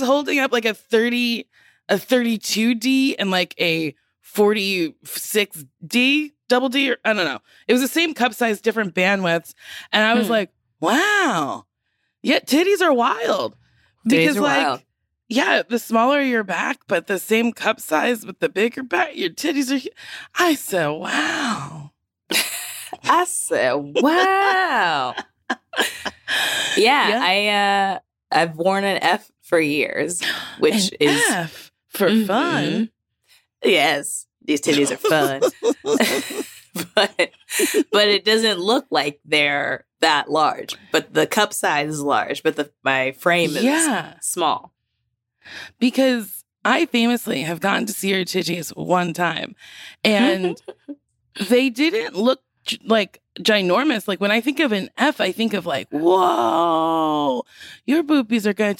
was holding up like a 30, a 32D and like a 46D, double D, or I don't know. It was the same cup size, different bandwidths. And I was Hmm. like, wow. Yeah, titties are wild. Titties Because are like wild. yeah, the smaller your back, but the same cup size with the bigger back, your titties are. I said, "Wow." I said, wow. yeah, Yeah. I've worn an F for years, which An is F for Mhm. fun. Yes, these titties are fun. but but it doesn't look like they're that large. But the cup size is large, but the my frame is yeah, small. because I famously have gotten to see your titties one time, and they didn't look like ginormous. Like when I think of an F, I think of like, whoa, your boobies are going to